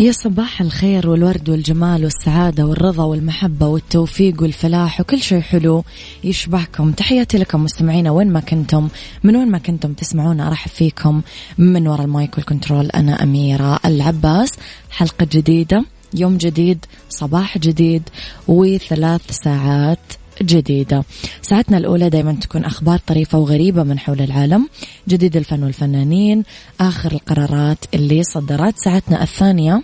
يا صباح الخير والورد والجمال والسعادة والرضا والمحبة والتوفيق والفلاح وكل شيء حلو يشبهكم. تحياتي لكم مستمعينا وين ما كنتم من وين ما كنتم تسمعونا أرحب فيكم من وراء ال mic وال control أنا أميرة العباس. حلقة جديدة يوم جديد صباح جديد وثلاث ساعات جديدة. ساعتنا الأولى دايما تكون أخبار طريفة وغريبة من حول العالم. جديد الفن والفنانين آخر القرارات اللي صدرت. ساعتنا الثانية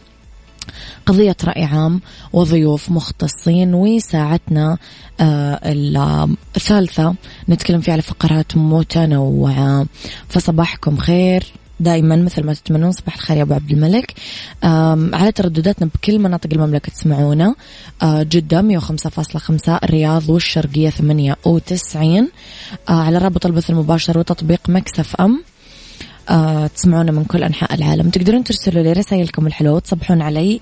قضية رأي عام وضيوف مختصين. وساعتنا آه الثالثة نتكلم فيها على فقرات متنوعة. فصباحكم خير. دائما مثل ما تتمنون صباح الخير يا أبو عبد الملك. على تردداتنا بكل مناطق المملكة تسمعونا. آه، جدة 105.5 الرياض والشرقية 98 آه، على رابط البث المباشر وتطبيق Mix FM. آه، تسمعونا من كل أنحاء العالم. تقدرون ترسلوا لي رسائلكم الحلوة وتصبحون علي.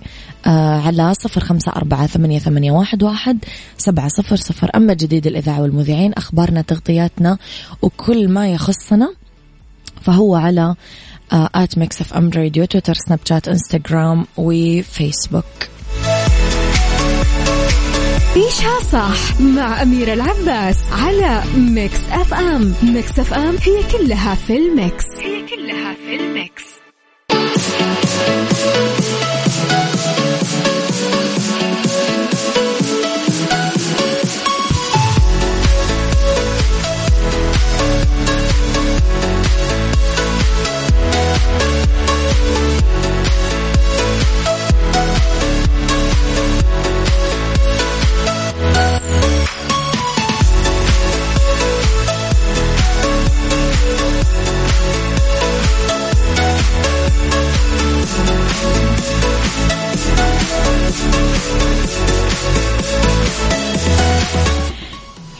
على صفر خمسة أربعة ثمانية, ثمانية واحد, واحد سبعة صفر صفر. أما جديد الإذاعة والمذيعين أخبارنا تغطياتنا وكل ما يخصنا فهو على at Mix FM Radio تويتر سناب شات انستغرام وفيسبوك عيشها صح مع أميرة العباس على Mix FM Mix FM هي كلها في ال Mix. هي كلها في ال Mix.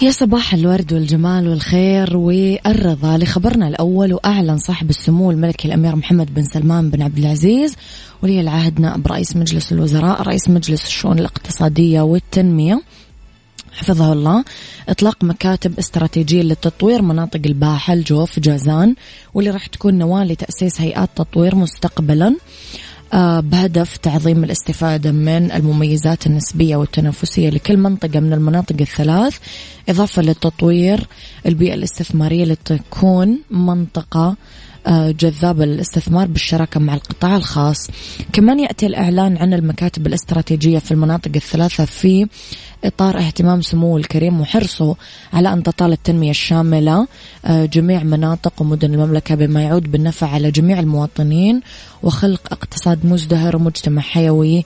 يا صباح الورد والجمال والخير والرضا لخبرنا الأول وأعلن صاحب السمو الملكي الأمير محمد بن سلمان بن عبد العزيز ولي العهد نائب رئيس مجلس الوزراء رئيس مجلس الشؤون الاقتصادية والتنمية. حفظه الله. إطلاق مكاتب استراتيجية لتطوير مناطق الباحة الجوف جازان واللي راح تكون نواة لتأسيس هيئات تطوير مستقبلا. بهدف تعظيم الاستفادة من المميزات النسبية والتنافسية لكل منطقة من المناطق الثلاث إضافة لتطوير البيئة الاستثمارية لتكون منطقة آه، جذابة للاستثمار بالشراكة مع القطاع الخاص. كمان يأتي الإعلان عن المكاتب الاستراتيجية في المناطق الثلاثة في إطار اهتمام سموه الكريم وحرصه على أن تطال التنمية الشاملة. آه، جميع مناطق ومدن المملكة بما يعود بالنفع على جميع المواطنين. وخلق اقتصاد مزدهر ومجتمع حيوي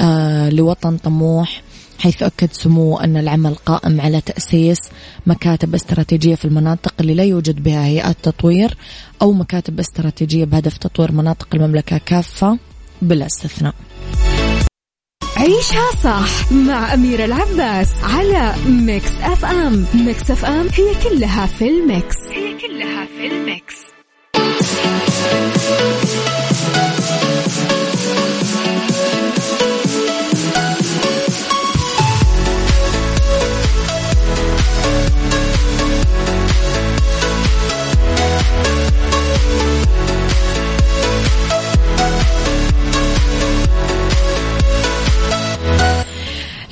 آه، لوطن طموح. حيث أكد سموه أن العمل قائم على تأسيس مكاتب استراتيجية في المناطق اللي لا يوجد بها هيئات تطوير أو مكاتب استراتيجية بهدف تطوير مناطق المملكة كافة بلا استثناء. عيشها صح مع أميرة العباس على Mix FM. Mix FM هي كلها في ال Mix. هي كلها في ال Mix.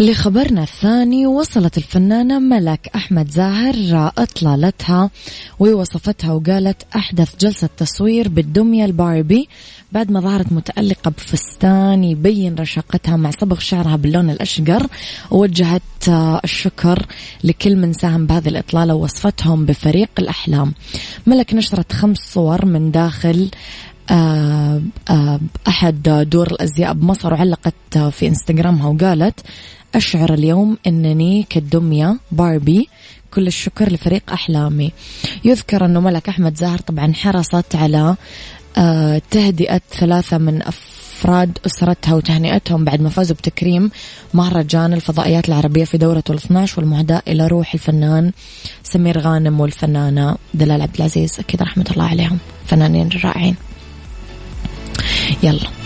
لخبرنا الثاني وصلت الفنانة ملك أحمد زاهر إطلالتها ووصفتها وقالت أحدث جلسة تصوير بالدمية الباربي بعد ما ظهرت متألقة بفستان يبين رشاقتها مع صبغ شعرها باللون الأشقر ووجهت الشكر لكل من ساهم بهذه الإطلالة ووصفتهم بفريق الأحلام. ملك نشرت خمس صور من داخل آه، آه، أحد دور الأزياء بمصر وعلقت في إنستغرامها وقالت أشعر اليوم أنني كالدمية باربي. كل الشكر لفريق أحلامي. يذكر أنه ملك أحمد زاهر طبعا حرصت على آه، تهدئة ثلاثة من أفراد أسرتها وتهنئتهم بعد ما فازوا بتكريم مهرجان الفضائيات العربية في دورته ال 12 والمهداة إلى روح الفنان سمير غانم والفنانة دلال عبد العزيز. أكيد رحمة الله عليهم. فنانين رائعين. يلا.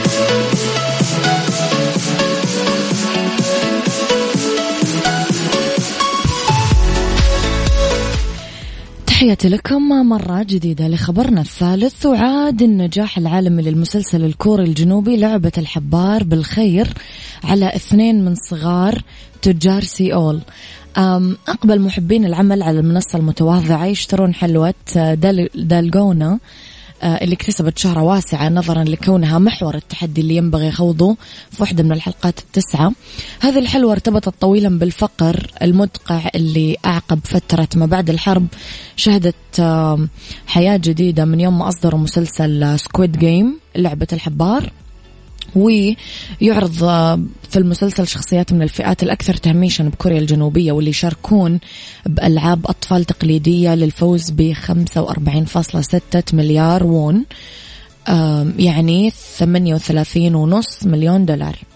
تحياتي لكم مرة جديدة لخبرنا الثالث. وعاد النجاح العالمي للمسلسل الكوري الجنوبي لعبة الحبار بالخير على اثنين من صغار تجار سيول. أقبل محبين العمل على المنصة المتواضعة يشترون حلوة دالجونا. آه، اللي اكتسبت شهرة واسعة نظرا لكونها محور التحدي اللي ينبغي خوضه في واحدة من الحلقات التسعة. هذه الحلوة ارتبطت طويلا بالفقر المدقع اللي أعقب فترة ما بعد الحرب. شهدت حياة جديدة من يوم ما أصدروا مسلسل Squid Game لعبة الحبار. ويعرض في المسلسل شخصيات من الفئات الأكثر تهميشا بكوريا الجنوبية واللي يشاركون بألعاب أطفال تقليدية للفوز ب 45.6 مليار وون يعني 38 ونص مليون دولار.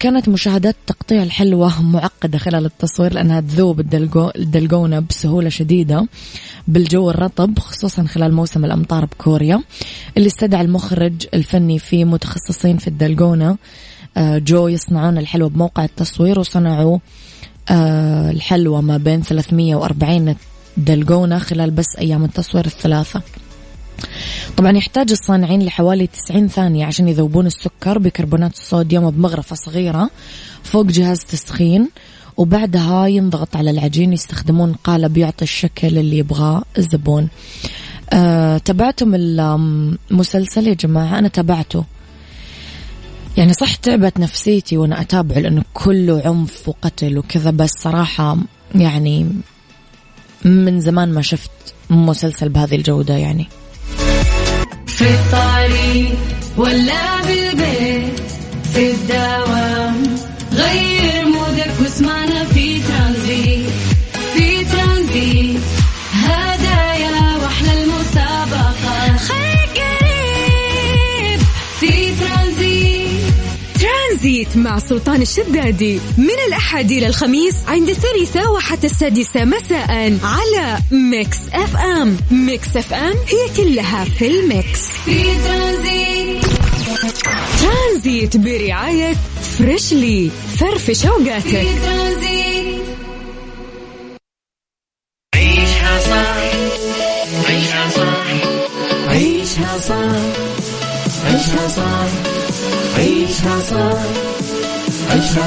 كانت مشاهدات تقطيع الحلوة معقدة خلال التصوير لأنها تذوب الدلجونة بسهولة شديدة بالجو الرطب خصوصا خلال موسم الأمطار بكوريا. اللي استدعى المخرج الفني في متخصصين في الدلجونة أه، جو يصنعون الحلوة بموقع التصوير وصنعوا الحلوة ما بين 340 دلجونة خلال بس أيام التصوير الثلاثة. طبعا يحتاج الصانعين لحوالي 90 ثانية عشان يذوبون السكر بكربونات الصوديوم بمغرفة صغيرة فوق جهاز تسخين وبعدها ينضغط على العجين يستخدمون قالب يعطي الشكل اللي يبغاه الزبون. أه تابعتم المسلسل يا جماعة؟ أنا تابعته. يعني صح تعبت نفسيتي وأنا أتابعه لأنه كله عنف وقتل وكذا بس صراحة يعني من زمان ما شفت مسلسل بهذه الجودة يعني. في الطريق ولا بالبيت في الدوام ترانزيت مع سلطان الشدادي من الأحد إلى الخميس عند الثالثة وحتى السادسة مساء على Mix FM. Mix FM هي كلها في ال Mix. في ترانزيت. ترانزيت برعاية Freshly. فرفش أوقاتك. في ترانزيت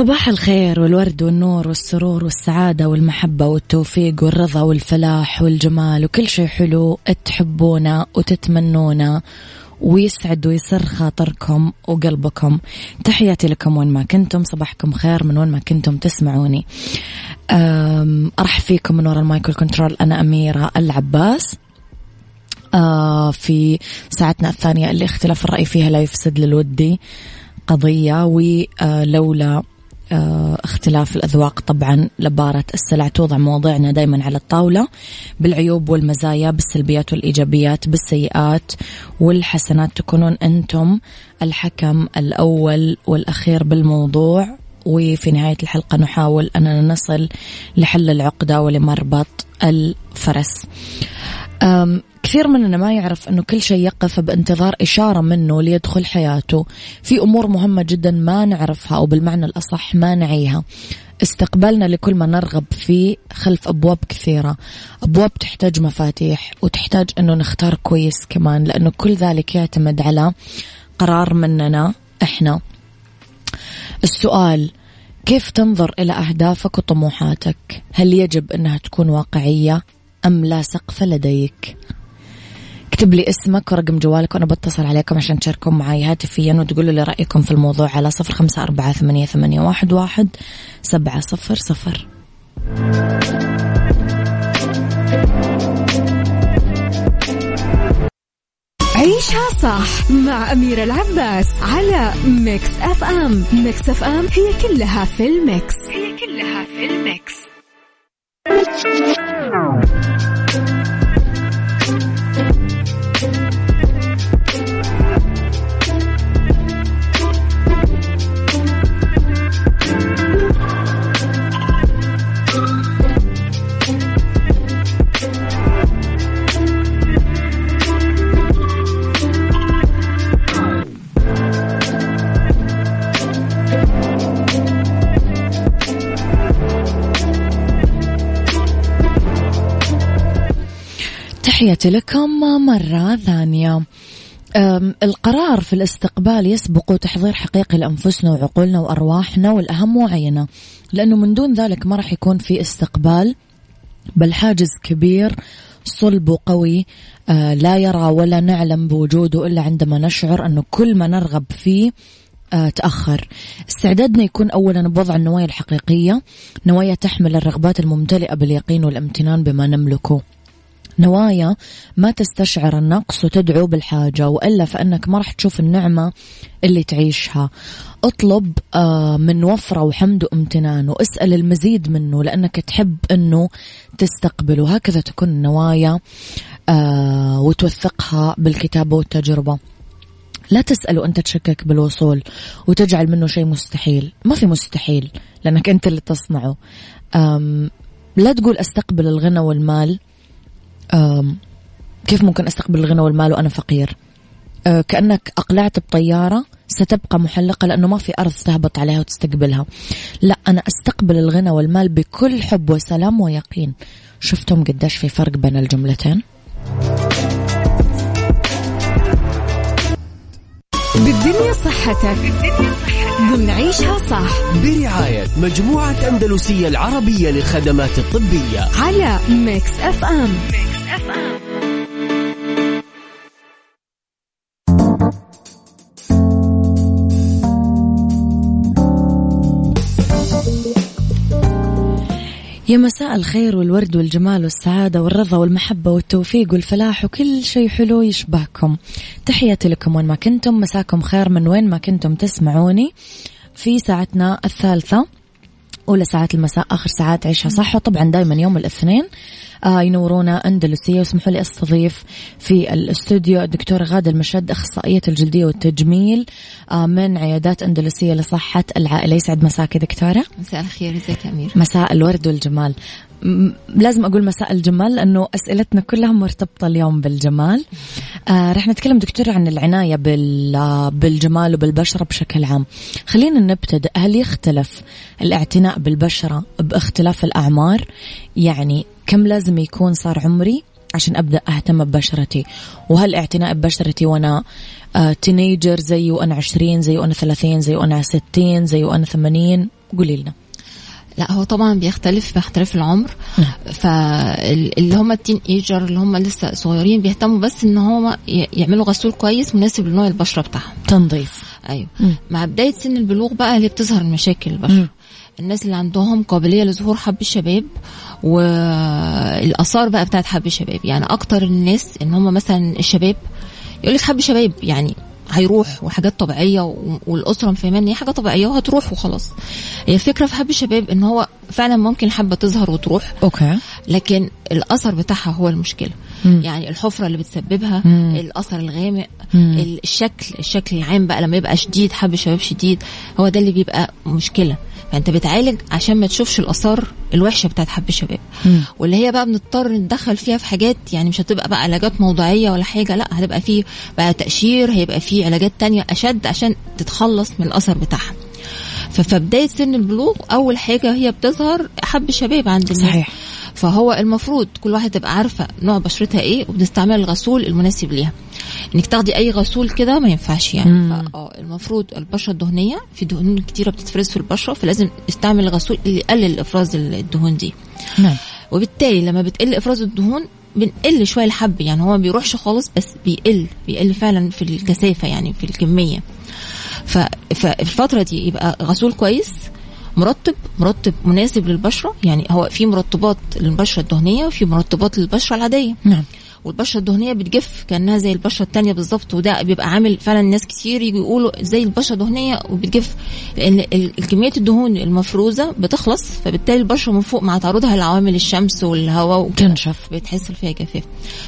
صباح الخير والورد والنور والسرور والسعادة والمحبة والتوفيق والرضا والفلاح والجمال وكل شيء حلو تحبونه وتتمنونه ويسعد ويسر خاطركم وقلبكم. تحياتي لكم وين ما كنتم صباحكم خير من وين ما كنتم تسمعوني. أرحب فيكم من وراء ال mic وال control أنا أميرة العباس. آه في ساعتنا الثانية اللي اختلاف الرأي فيها لا يفسد للودي قضية ولولا اختلاف الأذواق طبعا لبارة السلع. توضع مواضيعنا دايما على الطاولة بالعيوب والمزايا بالسلبيات والإيجابيات بالسيئات والحسنات. تكونون أنتم الحكم الأول والأخير بالموضوع. وفي نهاية الحلقة نحاول أننا نصل لحل العقدة ولمربط الفرس. كثير مننا ما يعرف أنه كل شيء يقف بانتظار إشارة منه ليدخل حياته. في أمور مهمة جدا ما نعرفها أو بالمعنى الأصح ما نعيها. استقبالنا لكل ما نرغب فيه خلف أبواب كثيرة. أبواب تحتاج مفاتيح وتحتاج أنه نختار كويس كمان لأنه كل ذلك يعتمد على قرار مننا إحنا. السؤال كيف تنظر إلى أهدافك وطموحاتك؟ هل يجب أنها تكون واقعية؟ أم لا سقف لديك؟ اكتب لي اسمك ورقم جوالك وأنا بتصل عليكم عشان تشاركون معي هاتفيا وتقولوا لي رأيكم في الموضوع على صفر خمسة أربعة ثمانية, ثمانية واحد, واحد سبعة صفر صفر. عيشها صح مع أميرة العباس على Mix FM. Mix FM هي كلها في ال Mix. هي كلها في ال Mix. Oh. تحياتي لكم مرة ثانية. القرار في الاستقبال يسبق تحضير حقيقي لأنفسنا وعقولنا وأرواحنا والأهم وعينا لأنه من دون ذلك ما راح يكون في استقبال. بل حاجز كبير صلب وقوي أه، لا يرى ولا نعلم بوجوده إلا عندما نشعر أنه كل ما نرغب فيه أه، تأخر. استعدادنا يكون أولا بوضع النوايا الحقيقية نوايا تحمل الرغبات الممتلئة باليقين والامتنان بما نملكه. نوايا ما تستشعر النقص وتدعو بالحاجة وإلا فإنك ما راح تشوف النعمة اللي تعيشها. اطلب آه، من وفرة وحمد وامتنان واسأل المزيد منه لأنك تحب أنه تستقبله. هكذا تكون النوايا آه، وتوثقها بالكتابة والتجربة. لا تسأل وأنت تشكك بالوصول وتجعل منه شيء مستحيل. ما في مستحيل لأنك أنت اللي تصنعه. لا تقول أستقبل الغنى والمال. كيف ممكن أستقبل الغنى والمال وأنا فقير؟ أه، كأنك أقلعت بطيارة ستبقى محلقة لأنه ما في أرض تهبط عليها وتستقبلها. لا أنا أستقبل الغنى والمال بكل حب وسلام ويقين. شفتم قديش في فرق بين الجملتين؟ بالدنيا صحتك. بالدنيا صحتك بنعيشها صح. برعاية مجموعة أندلسية العربية للخدمات الطبية. على Mix FM. Mix. يا مساء الخير والورد والجمال والسعادة والرضا والمحبة والتوفيق والفلاح وكل شيء حلو يشبهكم. تحياتي لكم وين ما كنتم مساكم خير من وين ما كنتم تسمعوني في ساعتنا الثالثة. أولى ساعات المساء آخر ساعات عيشها صح. وطبعا دايما يوم الاثنين آه ينورونا أندلسية. واسمحوا لي أستضيف في الاستوديو الدكتورة غادة المشد أخصائية الجلدية والتجميل آه من عيادات أندلسية لصحة العائلة. يسعد مساك دكتورة. مساء الخير ازيك يا أمير. مساء الورد والجمال. لازم أقول مساء الجمال لأنه أسئلتنا كلها مرتبطة اليوم بالجمال. آه رح نتكلم دكتور عن العناية بالجمال وبالبشرة بشكل عام. خلينا نبتدأ هل يختلف الاعتناء بالبشرة باختلاف الأعمار؟ يعني كم لازم يكون صار عمري عشان أبدأ أهتم ببشرتي؟ وهل اعتناء ببشرتي وأنا آه teenager زي وأنا عشرين زي وأنا ثلاثين زي وأنا ستين زي وأنا ثمانين؟ قولي لنا. لا هو طبعا بيختلف باختلاف العمر نعم. فاللي هم ال teenager اللي هم لسه صغيرين بيهتموا بس إن هم يعملوا غسول كويس مناسب لنوع البشرة بتاعهم تنظيف أيوه مم. مع بداية سن البلوغ بقى اللي بتظهر المشاكل. البشرة الناس اللي عندهم قابلية لظهور حب الشباب والاثار بقى بتاعت حب الشباب يعني أكتر الناس إن هم مثلا الشباب يقول لك حب شباب يعني هيروح وحاجات طبيعية والأسرة مفهمه إن هي حاجة طبيعية وهتروح وخلاص هي الفكرة في حب الشباب إن هو فعلا ممكن الحبه تظهر وتروح أوكي لكن الأثر بتاعها هو المشكلة مم. يعني الحفرة اللي بتسببها مم. الأثر الغامق مم. ال- الشكل الشكل العام بقى لما يبقى شديد حب شباب شديد هو ده اللي بيبقى مشكلة فانت بتعالج عشان ما تشوفش الآثار الوحشة بتاعت حب الشباب. واللي هي بقى بنضطر نتدخل فيها في حاجات يعني مش هتبقى بقى علاجات موضعيه ولا حاجة لا هتبقى في بقى تقشير هيبقى في علاجات تانية أشد عشان تتخلص من الاثر بتاعها. فبداية سن البلوغ أول حاجة هي بتظهر حب الشباب عند الناس. صحيح. فهو المفروض كل واحد تبقى عارفة نوع بشرتها إيه وبتستعمل الغسول المناسب ليها. انك تاخدي أي غسول كده ما ينفعش يعني. آه المفروض البشرة الدهنية في دهون كتيرة بتتفرز في البشرة فلازم نستعمل الغسول اللي يقلل إفراز الدهون دي. نعم. وبالتالي لما بتقل إفراز الدهون بنقل شوية الحب يعني. هو ما بيروحش خالص بس بيقل بيقل فعلا في الكثافة يعني في الكمية. ففي الفترة دي يبقى غسول كويس مرطب مرطب مناسب للبشرة يعني هو في مرطبات للبشرة الدهنية وفي مرطبات للبشرة العادية. نعم. والبشرة الدهنية بتجف كأنها زي البشرة التانية بالظبط وده بيبقى عامل فعلا ناس كتير يجوا يقولوا زي البشرة دهنيه وبتجف لأن كميه الدهون المفروزة بتخلص فبالتالي البشرة من فوق مع تعرضها لعوامل الشمس والهواء وكده. تنشف. بتحصل فيها جفاف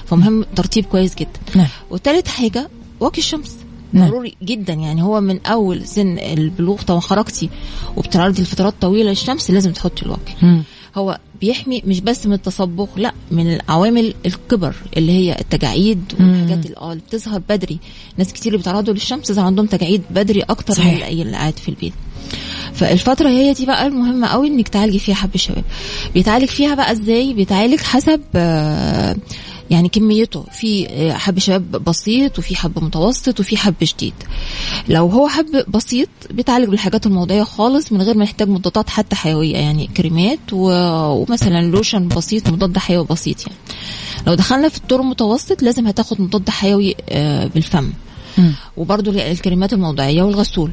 فمهم ترطيب كويس جدا. نعم. وتالت حاجة واقي الشمس. نعم. ضروري جدا. يعني هو من أول سن البلوغ طبعا خرجتي وبتعرضي لفترات طويلة للشمس لازم تحطي الواقي. هو بيحمي مش بس من التصبغ لا من العوامل الكبر اللي هي التجاعيد والحاجات اللي آه بتظهر بدري. ناس كتير اللي بيتعرضوا للشمس يظهر عندهم تجاعيد بدري أكتر صحيح. من اللي قاعد في البيت. فالفترة هي دي بقى المهمة قوي إنك تعالجي فيها حب الشباب بيتعالج فيها بقى إزاي؟ بيتعالج حسب آه، يعني كميته. في آه، حب شباب بسيط وفي حب متوسط وفي حب شديد. لو هو حب بسيط بيتعالج بالحاجات الموضعية خالص من غير ما يحتاج مضادات حتى حيوية. يعني كريمات ومثلا لوشن بسيط مضاد حيوي بسيط يعني. لو دخلنا في الدور المتوسط لازم هتاخد مضاد حيوي آه، بالفم. وبرضو الكريمات الموضعية والغسول.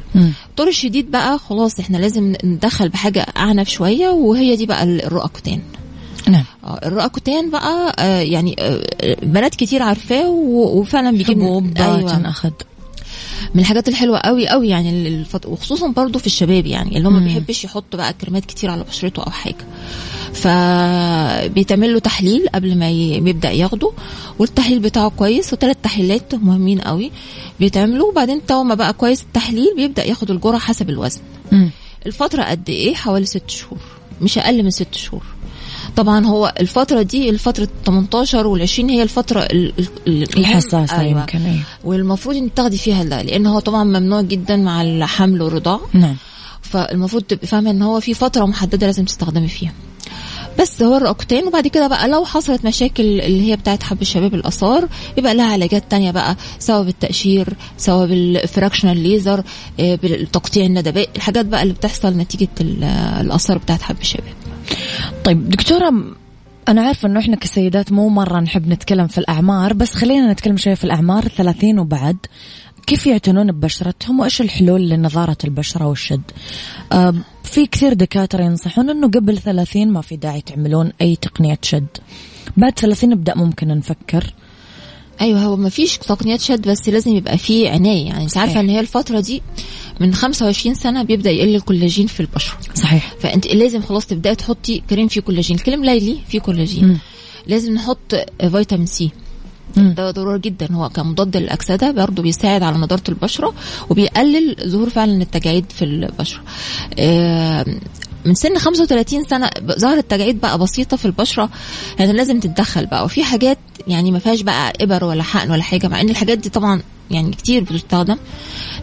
الطور الشديد بقى خلاص إحنا لازم ندخل بحاجة أعنف شوية وهي دي بقى الرؤكتين. نعم. آه، الرؤكتين بقى آه، يعني آه، بنات كتير عارفاه وفعلا بيجيب حبوب أيوة. تنأخذ من الحاجات الحلوة قوي قوي يعني الفط... وخصوصا برضو في الشباب يعني اللي هم ما. بيحبش يحط بقى كريمات كتير على بشرته أو حاجة. فبيتعمل له تحليل قبل ما ي- يبدأ ياخده والتحليل بتاعه كويس وثلاث تحليلات مهمين قوي بيتعملوا. وبعدين طالما ما بقى كويس التحليل بيبدأ ياخد الجرعة حسب الوزن. مم. الفترة قد إيه؟ حوالي ست شهور مش أقل من ست شهور. طبعا هو الفترة دي الفترة 18 وال 20 هي الفترة ال- ال- ال- الحساسة أيوة. يمكن أيوة. والمفروض إنك تاخدي فيها ده لأن هو طبعا ممنوع جدا مع الحمل والرضاعة. نعم. فالمفروض تبقي فاهمة إن هو في فترة محددة لازم تستخدمي فيها. بس هو الرقتين وبعد كده بقى لو حصلت مشاكل اللي هي بتاعت حب الشباب الآثار يبقى لها علاجات تانية بقى سواء بالتقشير سواء بالفراكشنال ليزر آه، بالتقطيع الندبات الحاجات بقى اللي بتحصل نتيجة ال- الآثار بتاعت حب الشباب. طيب دكتورة أنا عارفة إنه إحنا كسيدات مو مرة نحب نتكلم في الأعمار بس خلينا نتكلم شوية في الأعمار ثلاثين وبعد. كيف يعتنون ببشرتهم وإيش الحلول لنظارة البشرة والشد؟ آه في كثير دكاترة ينصحون إنه قبل ثلاثين ما في داعي تعملون أي تقنية شد. بعد ثلاثين نبدأ ممكن نفكر. أيوه هو ما فيش تقنيات شد بس لازم يبقى فيه عناية. يعني أنت عارفة. ان هي الفترة دي من 25 سنة بيبدأ يقل الكولاجين في البشرة. صحيح. فأنت لازم خلاص تبدأي تحطي كريم فيه كولاجين. كريم ليلي فيه كولاجين. لازم نحط فيتامين سي. ده ضروري جدا. هو كمضاد للأكسدة برضه بيساعد على نضارة البشرة وبيقلل ظهور فعلا التجاعيد في البشرة. آه، من سن 35 سنة ظهرت تجاعيد بقى بسيطة في البشرة. يعني لازم تتدخل بقى. وفي حاجات يعني ما فيهاش بقى إبر ولا حقن ولا حاجة مع إن الحاجات دي طبعا يعني كتير بتستخدم.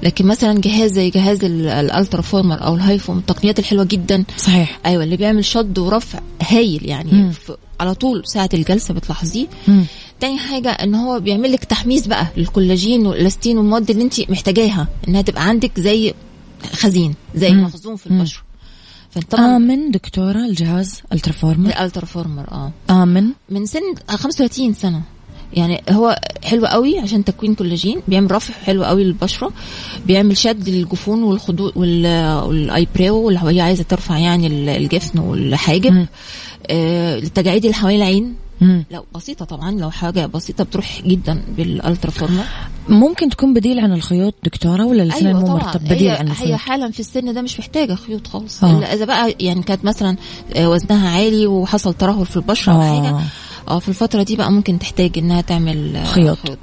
لكن مثلا جهاز زي جهاز ال- ال Ultraformer أو ال HIFU التقنيات الحلوة جدا. صحيح. أيوه اللي بيعمل شد ورفع هايل يعني مم. على طول ساعة الجلسة بتلاحظيه. تاني حاجة إن هو بيعمل لك تحميص بقى للكولاجين والإلاستين والمواد اللي انت محتاجاها إنها تبقى عندك زي خزين زي مم. مخزون في. البشرة. فطبعا آمن دكتورة الجهاز ultraformer ال ultraformer آه. آمن. من سن 35 سنة. يعني هو حلو قوي عشان تكوين كولاجين بيعمل رفع حلو قوي للبشرة بيعمل شد للجفون والخدود وال eyebrow اللي هي عايزة ترفع يعني ال- الجفن والحاجب. آه التجاعيد اللي حوالين العين مم. لو بسيطة طبعا لو حاجة بسيطة بتروح جدا بالألترا فورمر ممكن تكون بديل عن الخيوط دكتورة ولا الاثنين أيوه مو مرتب بديل هي, عن هي الخيوط حالا في السن ده مش محتاجة خيوط خالص آه. إلا إذا بقى يعني كانت مثلا آه، وزنها عالي وحصل ترهل في البشرة أو آه. حاجة في الفترة دي بقى ممكن تحتاج إنها تعمل آه، خيوط. خيوط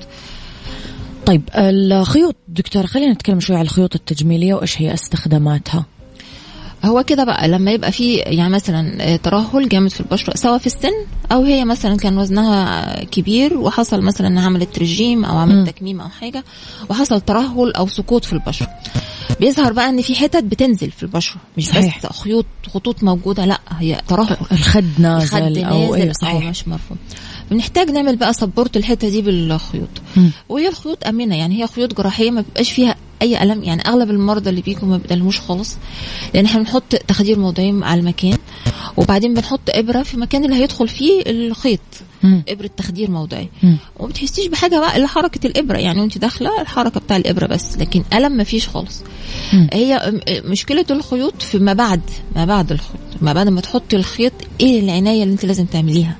طيب الخيوط دكتورة خلينا نتكلم شوي عن الخيوط التجميلية وإيش هي استخداماتها هو كده بقى لما يبقى في يعني مثلا آه، ترهل جامد في البشرة سواء في السن أو هي مثلا كان وزنها كبير وحصل مثلا إنها عملت رجيم أو. عملت تكميم أو حاجة وحصل ترهل أو سقوط في البشرة بيظهر بقى إن في حتت بتنزل في البشرة مش صحيح. بس خيوط خطوط موجودة لأ هي ترهل الخد نازل الخد أو نازل أو صحيح مش مرفوع بنحتاج نعمل بقى سبورت الحتة دي بالخيوط. وهي الخيوط امنه يعني هي خيوط جراحية ما بيبقاش فيها أي ألم يعني أغلب المرضى اللي بيجوا ما بيقلموش خالص لأن إحنا بنحط تخدير موضعي على المكان وبعدين بنحط إبرة في المكان اللي هيدخل فيه الخيط. إبرة تخدير موضعي. وما بتحسيش بحاجة بقى إلا حركة الإبرة يعني وأنت داخلة الحركة بتاع الإبرة بس لكن ألم ما فيش خالص. هي مشكلة الخيوط في ما بعد ما بعد الخيط ما بعد ما تحطي الخيط إيه العناية اللي أنت لازم تعمليها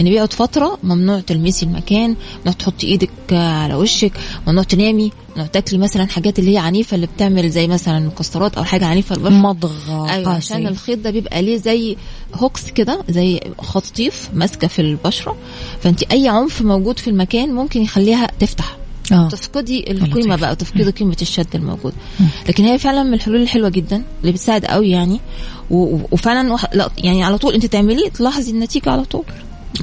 ان بيقعد فترة ممنوع تلمسي المكان ممنوع تحطي إيدك على وشك ممنوع تنامي ممنوع تاكلي مثلا حاجات اللي هي عنيفة اللي بتعمل زي مثلا مكسرات أو حاجة عنيفة البشرة. مضغ عشان قاسي. الخيط ده بيبقى ليه زي هوكس كده زي خطيف ماسكة في البشرة. فأنت أي عنف موجود في المكان ممكن يخليها تفتح. آه. تفقدي. القيمة بقى تفقدي قيمة الشد الموجود. لكن هي فعلا من الحلول الحلوة جدا اللي بتساعد قوي يعني. وفعلا يعني على طول أنت تعمليه تلاحظي النتيجة على طول.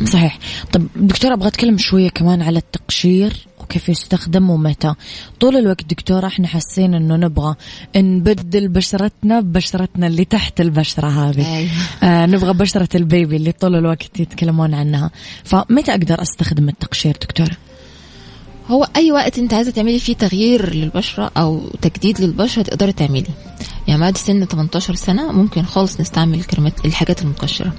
صحيح. طب دكتورة أبغى أتكلم شوية كمان على التقشير وكيف يستخدم ومتى. طول الوقت دكتورة إحنا حاسين إنه نبغى نبدل بشرتنا ببشرتنا اللي تحت البشرة هذه. أيوة. آه نبغى بشرة البيبي اللي طول الوقت يتكلمون عنها. فمتى أقدر أستخدم التقشير دكتورة هو أي وقت أنت عايزة تعملي فيه تغيير للبشرة أو تجديد للبشرة تقدري تعملي. يعني بعد سن 18 سنة ممكن خالص نستعمل الكريمات الحاجات المقشره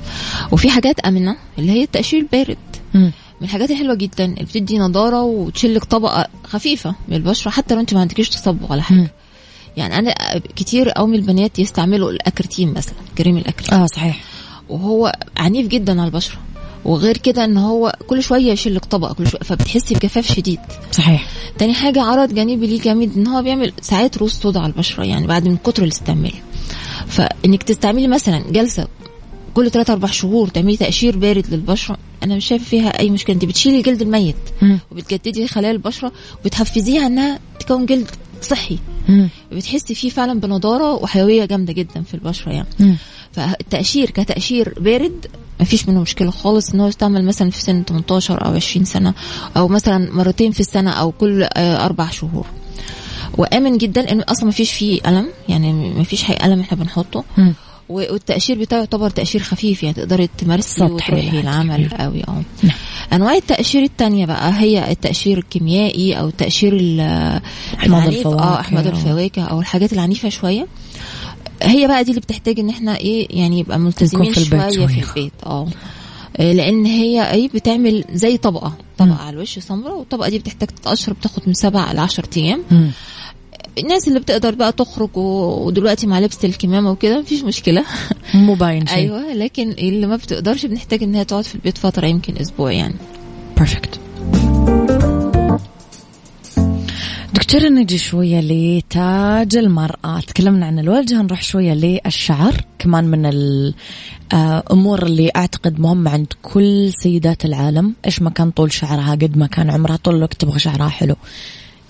وفي حاجات آمنة اللي هي التقشير البارد. من الحاجات الحلوة جدا اللي بتدي نضارة وتشلك طبقة خفيفة من البشرة حتى لو انت ما عندكيش تصبغ ولا مم. حاجة يعني أنا كتير قوي من البنات يستعملوا الأكرتين مثلا كريم الأكرتين. آه صحيح. وهو عنيف جدا على البشرة. وغير كده إن هو كل شوية يشيلك طبقه كل شوية فبتحسي بجفاف شديد صحيح تاني حاجة عرض جانبي ليه جامد إن هو بيعمل ساعات روز سودا على البشرة يعني بعد من كتر الاستعمال فإنك تستعملي مثلا جلسة كل 3 4 شهور تعملي تقشير بارد للبشرة أنا مش شايفة فيها أي مشكلة أنت بتشيلي الجلد الميت. وبتجددي خلايا البشرة وبتحفزيها إنها تكون جلد صحي. بتحسي فيه فعلا بنضارة وحيوية جامدة جدا في البشرة يعني. فالتقشير كتقشير بارد ما فيش منه مشكلة خالص إن هو يستعمل مثلا في سن 18 أو 20 سنة أو مثلا مرتين في السنة أو كل آه، أربع شهور وآمن جدا انه أصلا ما فيش فيه ألم يعني ما فيش حي ألم إحنا بنحطه مم. والتقشير بتاعه يعتبر تقشير خفيف يعني تقدري تمارسي وتروحي العمل. قوي آه نعم. أنواع التقشير التانية بقى هي التقشير الكيميائي أو التقشير ال- أحماض العنيف الفواكه. آه الفواكه أو الحاجات العنيفة شوية هي بقى دي اللي بتحتاج إن إحنا إيه يعني يبقى ملتزمين في البيت شوية في شوية. البيت. آه. آه، لأن هي إيه بتعمل زي طبقة طبقة على الوش سمراء والطبقة دي بتحتاج تتقشر بتاخد من سبع ل 10 أيام. الناس اللي بتقدر بقى تخرج ودلوقتي مع لبس الكمامة وكده مفيش مشكلة. مو باين شيء أيوه لكن اللي ما بتقدرش بنحتاج إن هي تقعد في البيت فترة يمكن أسبوع يعني. بيرفكت دكتورة نجي شوية لتاج المرأة. تكلمنا عن الوجه نروح شوية للشعر. كمان من الأمور اللي أعتقد مهمة عند كل سيدات العالم. إيش ما كان طول شعرها قد ما كان عمرها طول الوقت تبغى شعرها حلو.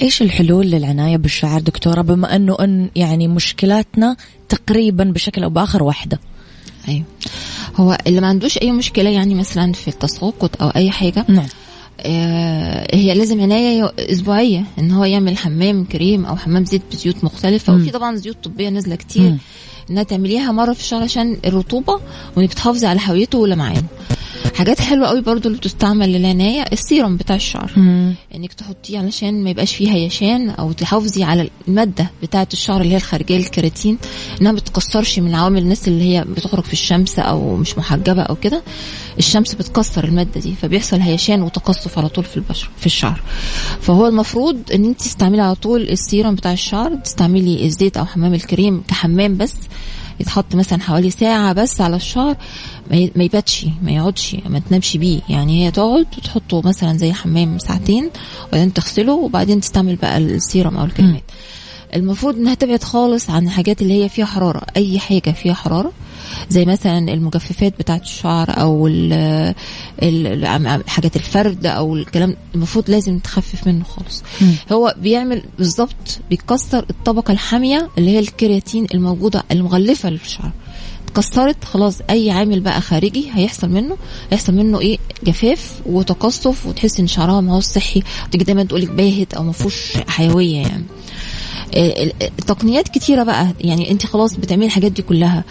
إيش الحلول للعناية بالشعر دكتورة؟ بما أنه أن يعني مشكلاتنا تقريبا بشكل أو بآخر واحدة. أيوه. هو اللي ما عندوش أي مشكلة يعني مثلا في التساقط أو أي حاجة نعم. آه، هي لازم عناية أسبوعية إن هو يعمل حمام كريم أو حمام زيت بزيوت مختلفة مم. وفي طبعا زيوت طبية نازلة كتير مم. إنها تعمليها مرة في الشهر عشان الرطوبة وانك بتحافظي على حيويته ولمعانه حاجات حلوة قوي برضو اللي بتستعمل للعناية السيروم بتاع الشعر. إنك تحطيه علشان ما يبقاش فيه هيشان أو تحافظي على المادة بتاعة الشعر اللي هي الخارجية الكيراتين إنها ما بتتكسرش من عوامل الناس اللي هي بتخرج في الشمس أو مش محجبة أو كده. الشمس بتكسر المادة دي فبيحصل هيشان وتقصف على طول في البشره في الشعر. فهو المفروض إن أنت تستعملي على طول السيروم بتاع الشعر تستعملي الزيت أو حمام الكريم كحمام بس يتحط مثلا حوالي ساعة بس على الشعر ما يباتش ما يقعدش ما تنامش بيه. يعني هي تقعد وتحطه مثلا زي حمام ساعتين وبعدين تغسله وبعدين تستعمل بقى السيرم أو الكريمات المفروض إنها تبعد خالص عن الحاجات اللي هي فيها حرارة أي حاجة فيها حرارة. زي مثلا المجففات بتاعة الشعر أو ال- ال- ال- حاجات الفرد أو الكلام المفروض لازم تخفف منه خالص. هو بيعمل بالظبط بيكسر الطبقة الحامية اللي هي الكرياتين الموجودة المغلفة للشعر. اتكسرت خلاص أي عامل بقى خارجي هيحصل منه هيحصل منه إيه؟ جفاف وتقصف وتحس إن شعرها ما هو صحي. تيجي دايما تقولك باهت أو ما فيهوش حيوية يعني. التقنيات كتيرة بقى. يعني انت خلاص بتعملي الحاجات دي كلها.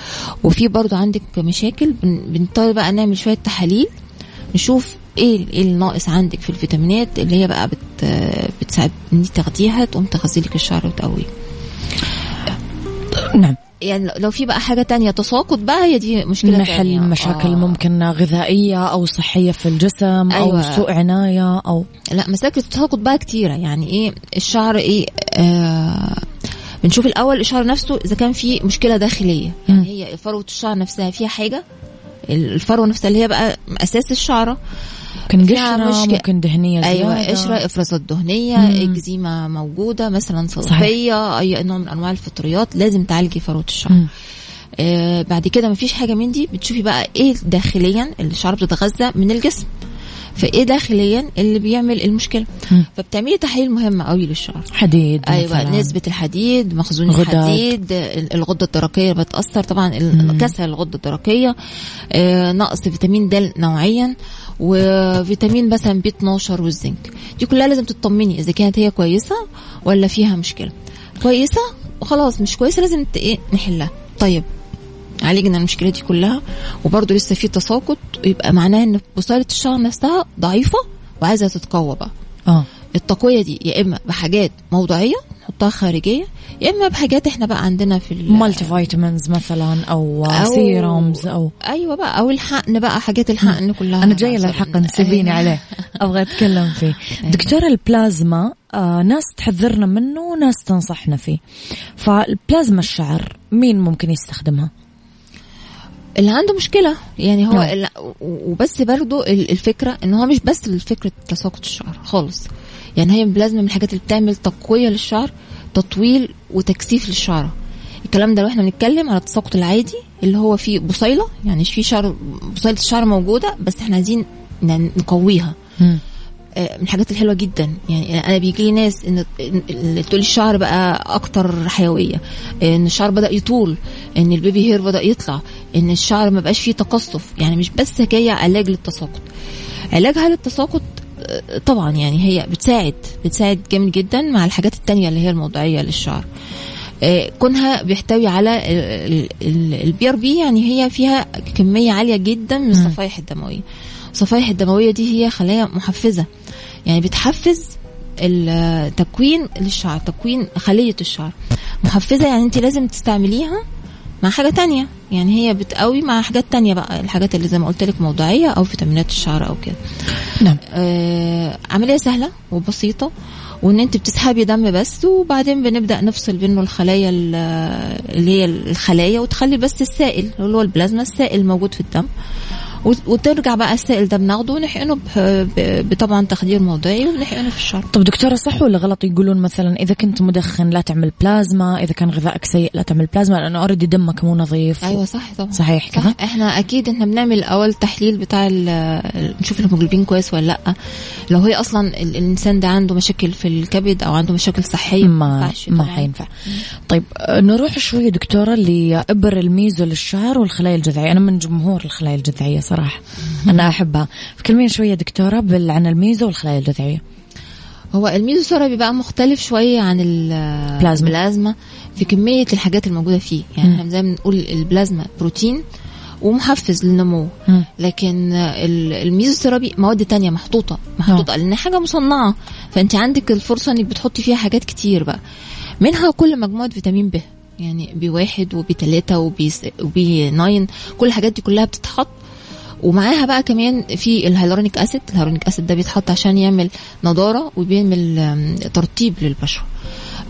وفي برضو عندك مشاكل بن- بنضطر بقى نعمل شوية تحاليل نشوف إيه إيه الناقص عندك في الفيتامينات اللي هي بقى بت بتساعد إن تاخديها تقوم تغذي لك الشعر وتقويه. نعم. يعني لو في بقى حاجة تانية تساقط بقى هي دي مشكلة نحل تانية. مشاكل آه. ممكن غذائية أو صحية في الجسم أيوة. سوء عناية أو لا مساكل التساقط بقى كتيرة يعني إيه الشعر إيه آه بنشوف الأول الشعر نفسه إذا كان في مشكلة داخلية يعني مم. هي فروة الشعر نفسها فيها حاجة الفروة نفسها اللي هي بقى أساس الشعرة ممكن قشرة. ممكن دهنية أيوه زيادة. قشرة إفرازات دهنية مم. إكزيما موجودة مثلا صلفية أي نوع من أنواع الفطريات لازم تعالجي فروة الشعر مم. آه بعد كده مفيش حاجة من دي بتشوفي بقى إيه داخليا الشعر بتتغذى من الجسم فإيه داخليا اللي بيعمل المشكلة. فبتعملي تحاليل مهمه قوي للشعر حديد أيوه مثلاً. نسبة الحديد مخزون غدد. الحديد ال- الغدة الدرقية بتأثر طبعا كسر الغدة الدرقية آه نقص فيتامين د نوعيا وفيتامين مثلا بي 12 والزنك دي كلها لازم تطمني إذا كانت هي كويسة ولا فيها مشكلة. كويسة؟ وخلاص مش كويسة لازم إيه نحلها. طيب عالجنا المشكلة دي كلها وبرضه لسه في تساقط يبقى معناه إن بصيلة الشعر نفسها ضعيفة وعايزة تتقوى بقى. آه. التقوية دي يا إما بحاجات موضعيه نحطها خارجية يا إما بحاجات إحنا بقى عندنا في ال- multivitamins مثلا أو, أو- serums أو أيوه بقى أو الحقن بقى حاجات الحقن كلها. أنا جاية بقى للحقن سيبيني. عليه. أبغى أتكلم فيه. دكتورة البلازما آه ناس تحذرنا منه وناس تنصحنا فيه. فالبلازما الشعر مين ممكن يستخدمها؟ اللي عنده مشكلة يعني هو نعم. وبس برضو ال- الفكرة إن هو مش بس لفكره تساقط الشعر خالص. يعني هي بلازما من الحاجات اللي بتعمل تقوية للشعر تطويل وتكثيف للشعر الكلام ده لو إحنا بنتكلم على التساقط العادي اللي هو فيه بصيلة يعني في شعر بصيلة الشعر موجودة بس إحنا عايزين نقويها. آه، من الحاجات الحلوة جدا. يعني أنا بيجي لي ناس ان تقول الشعر بقى أكتر حيوية. إن الشعر بدأ يطول إن البيبي هير بدأ يطلع إن الشعر ما بقاش فيه تقصف. يعني مش بس جاية علاج للتساقط. علاجها للتساقط طبعا يعني هي بتساعد بتساعد جامد جدا مع الحاجات التانية اللي هي الموضعيه للشعر. آه، كونها بيحتوي على ال PRP يعني هي فيها كمية عالية جدا من الصفائح الدموية. الصفائح الدموية دي هي خلايا محفزة يعني بتحفز التكوين للشعر تكوين خلية الشعر. محفزة يعني انت لازم تستعمليها مع حاجة تانية. يعني هي بتقوي مع حاجات تانية بقى الحاجات اللي زي ما قلت لك موضعيه أو فيتامينات الشعر أو كده. نعم. آه عملية سهلة وبسيطة وإن أنت بتسحبي دم بس وبعدين بنبدأ نفصل بينه الخلايا ال- اللي هي الخلايا وتخلي بس السائل اللي هو البلازما السائل موجود في الدم. وترجع بقى السائل ده بناخده ونحقنه بطبعا تخدير موضعي ونحقنه في الشعر طب دكتورة صح ولا غلط يقولون مثلا إذا كنت مدخن لا تعمل بلازما إذا كان غذائك سيء لا تعمل بلازما لأنه already دمك مو نظيف؟ أيوه صح طبعا. صحيح كذا صح. إحنا أكيد إحنا بنعمل الأول تحليل بتاع نشوف الهيموجلوبين كويس ولا لأ. لو هي أصلا ال- الإنسان ده عنده مشاكل في الكبد أو عنده مشاكل صحية ما ما طبعاً. حينفع. طيب آه، نروح شوية دكتورة لإبر الميزو للشعر والخلايا الجذعية. أنا من جمهور الخلايا الجذعية صراحة. أنا أحبها. فكلمين شوية دكتورة عن الميزو والخلايا الجذعية هو الميزوثيرابي بيبقى مختلف شوية عن ال- بلازما. البلازما في كمية الحاجات الموجودة فيه. يعني. إحنا زي ما بنقول البلازما بروتين ومحفز للنمو. مم. لكن ال- الميزوثيرابي مواد تانية محطوطة. محطوطة. لأن حاجة مصنعة. فأنت عندك الفرصة إنك بتحطي فيها حاجات كتير بقى. منها كل مجموعة فيتامين ب. يعني B واحد و B تلاتة و B, س- و B nine. كل الحاجات دي كلها بتتحط ومعاها بقى كمان في ال hyaluronic acid. ال hyaluronic acid ده بيتحط عشان يعمل نضارة وبيعمل ترطيب للبشرة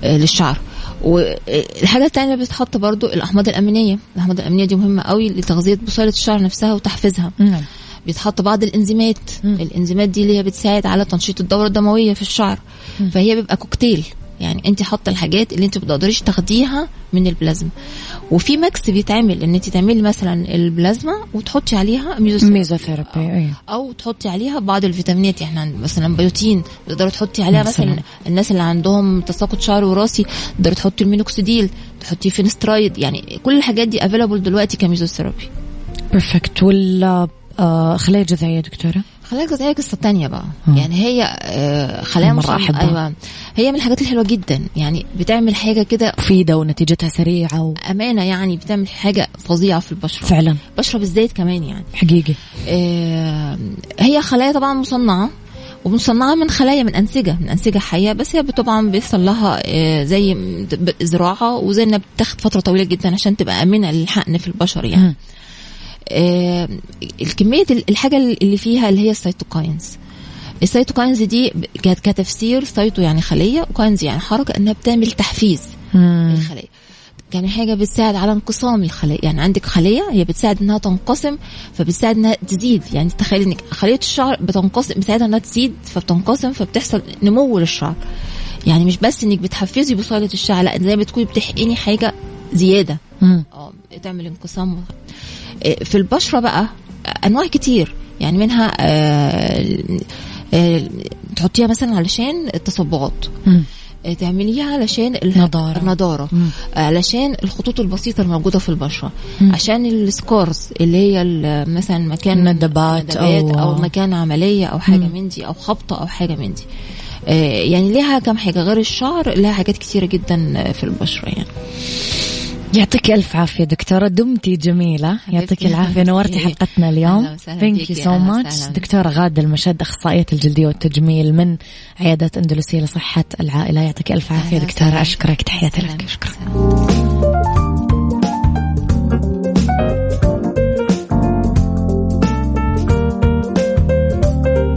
آه، للشعر. والحاجة الثانية اللي بتتحط برضو الأحماض الأمينية. الأحماض الأمينية دي مهمة قوي لتغذية بصيلة الشعر نفسها وتحفيزها. نعم. بيتحط بعض الإنزيمات. مم. الإنزيمات دي اللي هي بتساعد على تنشيط الدورة الدموية في الشعر. فهي بيبقى كوكتيل. يعني انت حاطة الحاجات اللي انت ما بتقدريش تاخديها من البلازما. وفي mix بيتعمل إن انت تعملي مثلا البلازما وتحطي عليها ميزوثيرابي أي. أو تحطي عليها بعض الفيتامينات يعني عند- مثلا بيوتين تقدري تحطي عليها مثلاً. مثلا الناس اللي عندهم تساقط شعر وراثي تقدري تحطي المينوكسيديل تحطي finasteride يعني كل الحاجات دي available دلوقتي كميزوثيرابي. بيرفكت ولا آه، خلايا جذعيه دكتورة؟ خلايا الجذعيه قصة تانية بقى. مم. يعني هي آه، خلايا مرة مصنع- أحبها. أيوه. هي من الحاجات الحلوة جدا. يعني بتعمل حاجة كده مفيدة ونتيجتها سريعة و... أمانة يعني بتعمل حاجة فظيعة في البشرة. فعلا. البشره بالذات كمان يعني. حقيقي. آه، هي خلايا طبعا مصنعة ومصنعة من خلايا من أنسجة من أنسجة حية. بس هي طبعا بيحصل لها آه، زي زراعه وزي إنها بتاخد فترة طويلة جدا عشان تبقى آمنة للحقن في البشر يعني. آه، الكمية الحاجة اللي فيها اللي هي ال cytokines. ال cytokines دي كتفسير cyto يعني خلية و kines يعني حركة إنها بتعمل تحفيز. الخليه كان حاجة بتساعد على انقسام الخلايا يعني عندك خلية هي بتساعد إنها تنقسم فبتساعد إنها تزيد. يعني تخيل إنك خلية الشعر بتنقسم بتساعدها إنها تزيد فبتنقسم فبتحصل نمو للشعر. يعني مش بس إنك بتحفزي بصيله الشعر لأ زي ما بتكوني بتحقني حاجة زيادة. آه تعمل انقسام في البشرة بقى أنواع كتير يعني منها آه، آه، تحطيها مثلا علشان التصبغات. آه، تعمليها علشان ال- نضارة. النضارة مم. علشان الخطوط البسيطة الموجودة في البشرة مم. عشان السكارز اللي هي مثلا مكان ندبات أو- أو مكان عملية أو حاجة مم. من دي أو خبطة أو حاجة من دي يعني ليها كم حاجة غير الشعر لها حاجات كتيرة جدا في البشرة يعني يعطيك ألف عافية دكتورة. دمتي جميلة. يعطيك العافية. نورتي حلقتنا اليوم. thank you so much وسهلا. دكتورة غادة المشد أخصائية الجلدية والتجميل من عيادة أندلسية لصحة العائلة. يعطيك ألف عافية أهلا دكتورة. وسهلا. أشكرك. تحياتي. لك. شكرا.